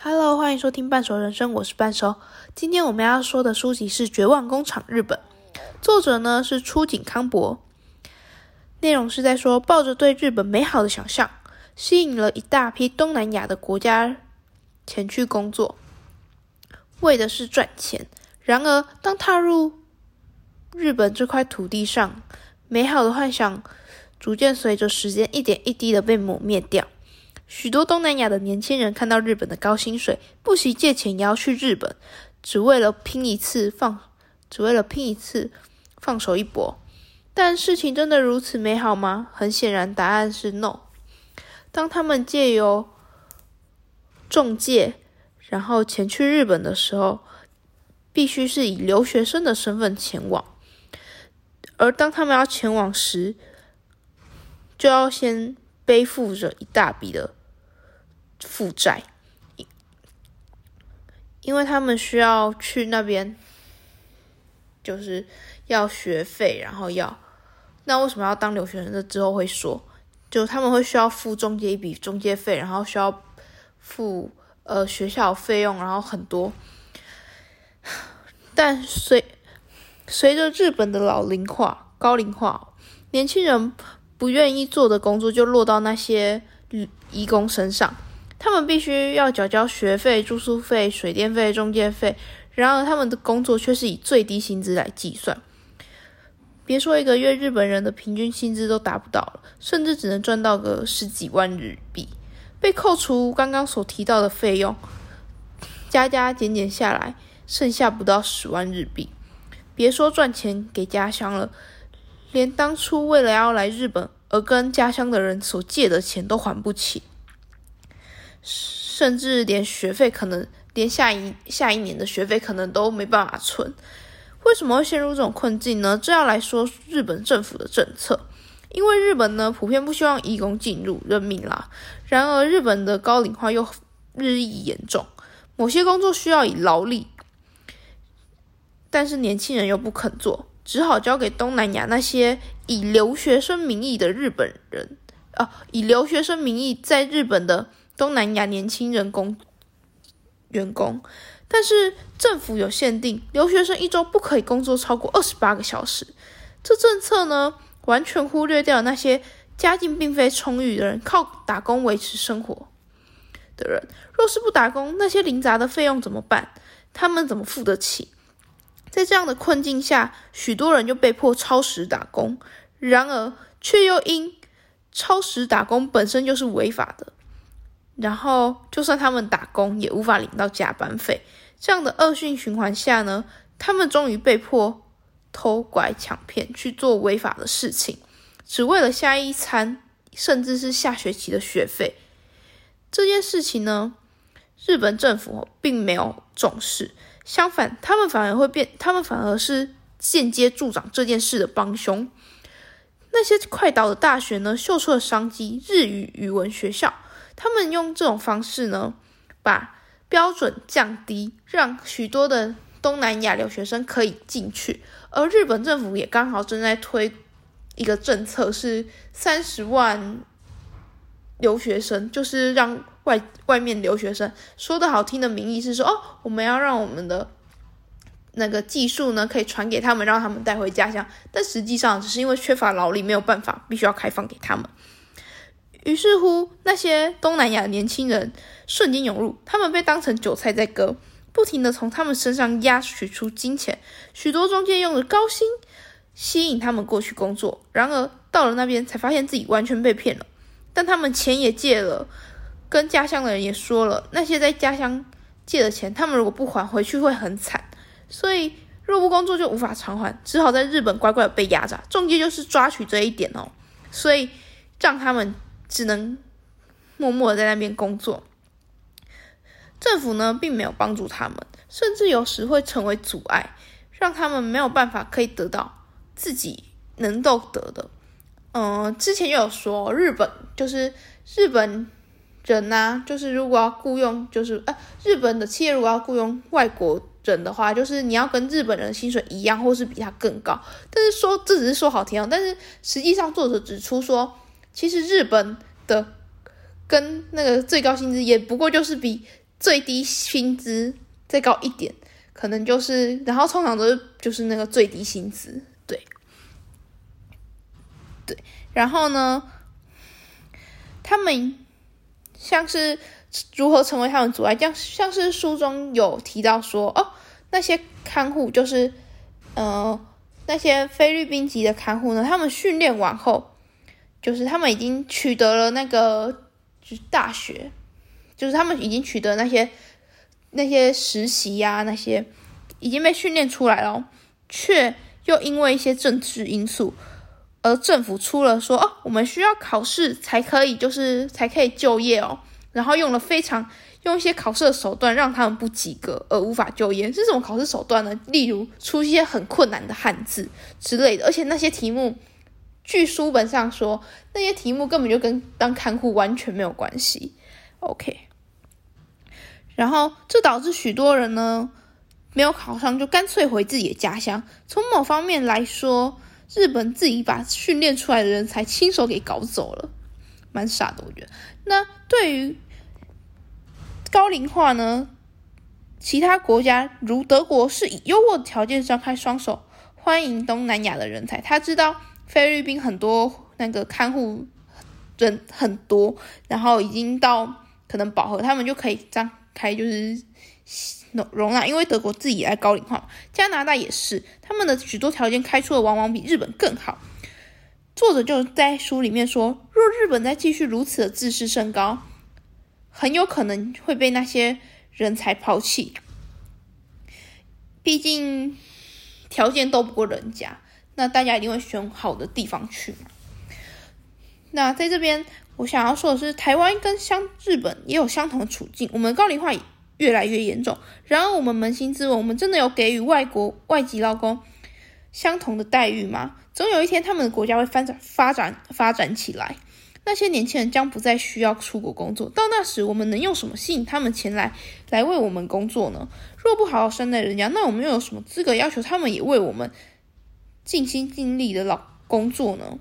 Hello，欢迎收听半熟人生，我是半熟。今天我们要说的书籍是《绝望工厂日本》，作者呢是初井康博。内容是在说，抱着对日本美好的想象，吸引了一大批东南亚的国家前去工作，为的是赚钱。然而，当踏入日本这块土地上，美好的幻想逐渐随着时间一点一滴的被抹灭掉。许多东南亚的年轻人看到日本的高薪水，不惜借钱也要去日本，只为了拼一次放，只为了拼一次放手一搏。但事情真的如此美好吗？很显然，答案是 no。当他们借由中介，然后前去日本的时候，必须是以留学生的身份前往，而当他们要前往时，就要先背负着一大笔的。负债，因为他们需要去那边，就是要学费，然后要那为什么要当留学生？这之后会说，就他们会需要付中介一笔中介费，然后需要付呃学校费用，然后很多。但随随着日本的老龄化、高龄化，年轻人不愿意做的工作就落到那些义工身上。他们必须要缴交学费、住宿费、水电费、中介费，然而他们的工作却是以最低薪资来计算。别说一个月，日本人的平均薪资都达不到了，甚至只能赚到个十几万日币。被扣除刚刚所提到的费用，加加减减下来，剩下不到十万日币。别说赚钱给家乡了，连当初为了要来日本而跟家乡的人所借的钱都还不起。甚至连学费可能连下一下一年的学费可能都没办法存，为什么会陷入这种困境呢？这要来说日本政府的政策，因为日本呢普遍不希望义工进入任命啦。然而日本的高龄化又日益严重，某些工作需要以劳力，但是年轻人又不肯做，只好交给东南亚那些以留学生名义的日本人啊，以留学生名义在日本的。东南亚年轻人工员工，但是政府有限定，留学生一周不可以工作超过二十八个小时。这政策呢，完全忽略掉那些家境并非充裕的人，靠打工维持生活的人。若是不打工，那些零杂的费用怎么办？他们怎么付得起？在这样的困境下，许多人就被迫超时打工，然而却又因超时打工本身就是违法的。然后，就算他们打工，也无法领到加班费。这样的恶性循环下呢，他们终于被迫偷拐抢骗去做违法的事情，只为了下一餐，甚至是下学期的学费。这件事情呢，日本政府并没有重视，相反，他们反而会变，他们反而是间接助长这件事的帮凶。那些快倒的大学呢，秀出了商机，日语语文学校。他们用这种方式呢，把标准降低，让许多的东南亚留学生可以进去。而日本政府也刚好正在推一个政策，是三十万留学生，就是让外外面留学生说的好听的名义是说，哦，我们要让我们的那个技术呢，可以传给他们，让他们带回家乡。但实际上只是因为缺乏劳力，没有办法，必须要开放给他们。于是乎，那些东南亚年轻人瞬间涌入，他们被当成韭菜在割，不停的从他们身上压取出金钱。许多中介用着高薪吸引他们过去工作，然而到了那边才发现自己完全被骗了。但他们钱也借了，跟家乡的人也说了，那些在家乡借的钱，他们如果不还回去会很惨。所以若不工作就无法偿还，只好在日本乖乖的被压榨。中介就是抓取这一点哦，所以让他们。只能默默的在那边工作，政府呢并没有帮助他们，甚至有时会成为阻碍，让他们没有办法可以得到自己能够得的。嗯，之前有说日本就是日本人呐，就是如果要雇佣，就是呃日本的企业如果要雇佣外国人的话，就是你要跟日本人薪水一样，或是比他更高。但是说这只是说好听哦，但是实际上作者指出说。其实日本的跟那个最高薪资也不过就是比最低薪资再高一点，可能就是，然后通常都是就是那个最低薪资，对，对，然后呢，他们像是如何成为他们阻碍，像像是书中有提到说，哦，那些看护就是，呃，那些菲律宾籍的看护呢，他们训练完后，就是他们已经取得了那个就是大学。就是他们已经取得那些那些实习呀，那些已经被训练出来了，却又因为一些政治因素，而政府出了说哦，我们需要考试才可以，就是才可以就业哦。然后用了非常用一些考试的手段让他们不及格而无法就业。是什么考试手段呢？例如出一些很困难的汉字之类的，而且那些题目，据书本上说，那些题目根本就跟当看护完全没有关系。OK。然后，这导致许多人呢没有考上，就干脆回自己的家乡。从某方面来说，日本自己把训练出来的人才亲手给搞走了，蛮傻的，我觉得。那对于高龄化呢，其他国家如德国是以优渥的条件张开双手欢迎东南亚的人才。他知道菲律宾很多那个看护人很多，然后已经到可能饱和，他们就可以张。开就是容容纳，因为德国自己也爱高龄化，加拿大也是，他们的许多条件开出的往往比日本更好。作者就在书里面说，若日本再继续如此的自视甚高，很有可能会被那些人才抛弃。毕竟条件斗不过人家，那大家一定会选好的地方去。那在这边。我想要说的是，台湾跟相日本也有相同的处境，我们高龄化越来越严重。然而，我们扪心自问，我们真的有给予外国外籍劳工相同的待遇吗？总有一天，他们的国家会发展、发展、发展起来，那些年轻人将不再需要出国工作。到那时，我们能用什么吸引他们前来来为我们工作呢？若不好好善待人家，那我们又有什么资格要求他们也为我们尽心尽力的劳工作呢？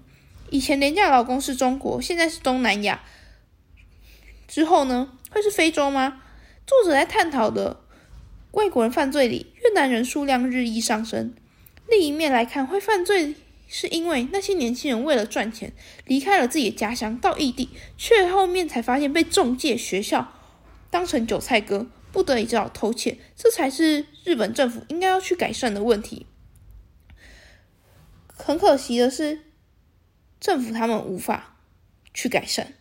以前廉价劳工是中国，现在是东南亚，之后呢会是非洲吗？作者在探讨的外国人犯罪里，越南人数量日益上升。另一面来看，会犯罪是因为那些年轻人为了赚钱离开了自己的家乡到异地，却后面才发现被中介学校当成韭菜割，不得已只好偷窃。这才是日本政府应该要去改善的问题。很可惜的是。政府他们无法去改善，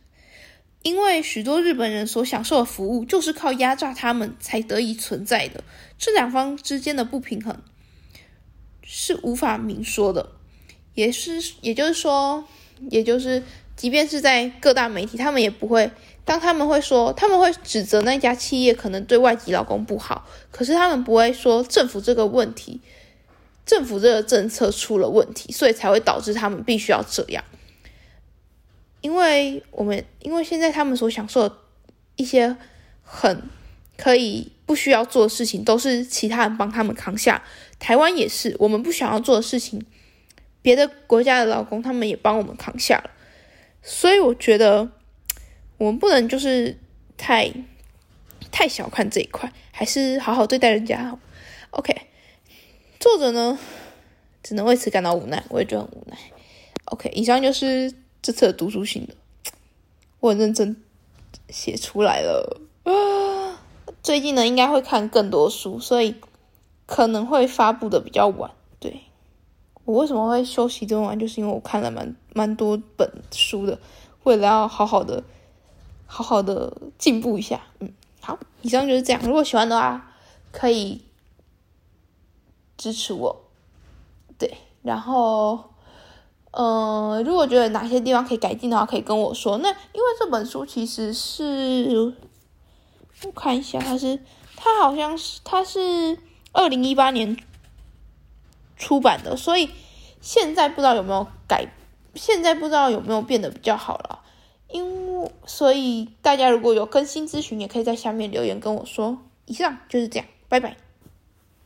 因为许多日本人所享受的服务就是靠压榨他们才得以存在的。这两方之间的不平衡是无法明说的，也是，也就是说，也就是，即便是在各大媒体，他们也不会，当他们会说，他们会指责那家企业可能对外籍劳工不好，可是他们不会说政府这个问题。政府这个政策出了问题，所以才会导致他们必须要这样。因为我们因为现在他们所享受的一些很可以不需要做的事情，都是其他人帮他们扛下。台湾也是，我们不想要做的事情，别的国家的老公他们也帮我们扛下了。所以我觉得我们不能就是太太小看这一块，还是好好对待人家。OK。作者呢，只能为此感到无奈，我也觉得很无奈。OK，以上就是这次的读书心得，我很认真写出来了啊。最近呢，应该会看更多书，所以可能会发布的比较晚。对我为什么会休息这么晚，就是因为我看了蛮蛮多本书的，为了要好好的好好的进步一下。嗯，好，以上就是这样。如果喜欢的话，可以。支持我，对，然后，呃，如果觉得哪些地方可以改进的话，可以跟我说。那因为这本书其实是，我看一下，它是，它好像是，它是二零一八年出版的，所以现在不知道有没有改，现在不知道有没有变得比较好了。因，所以大家如果有更新咨询，也可以在下面留言跟我说。以上就是这样，拜拜。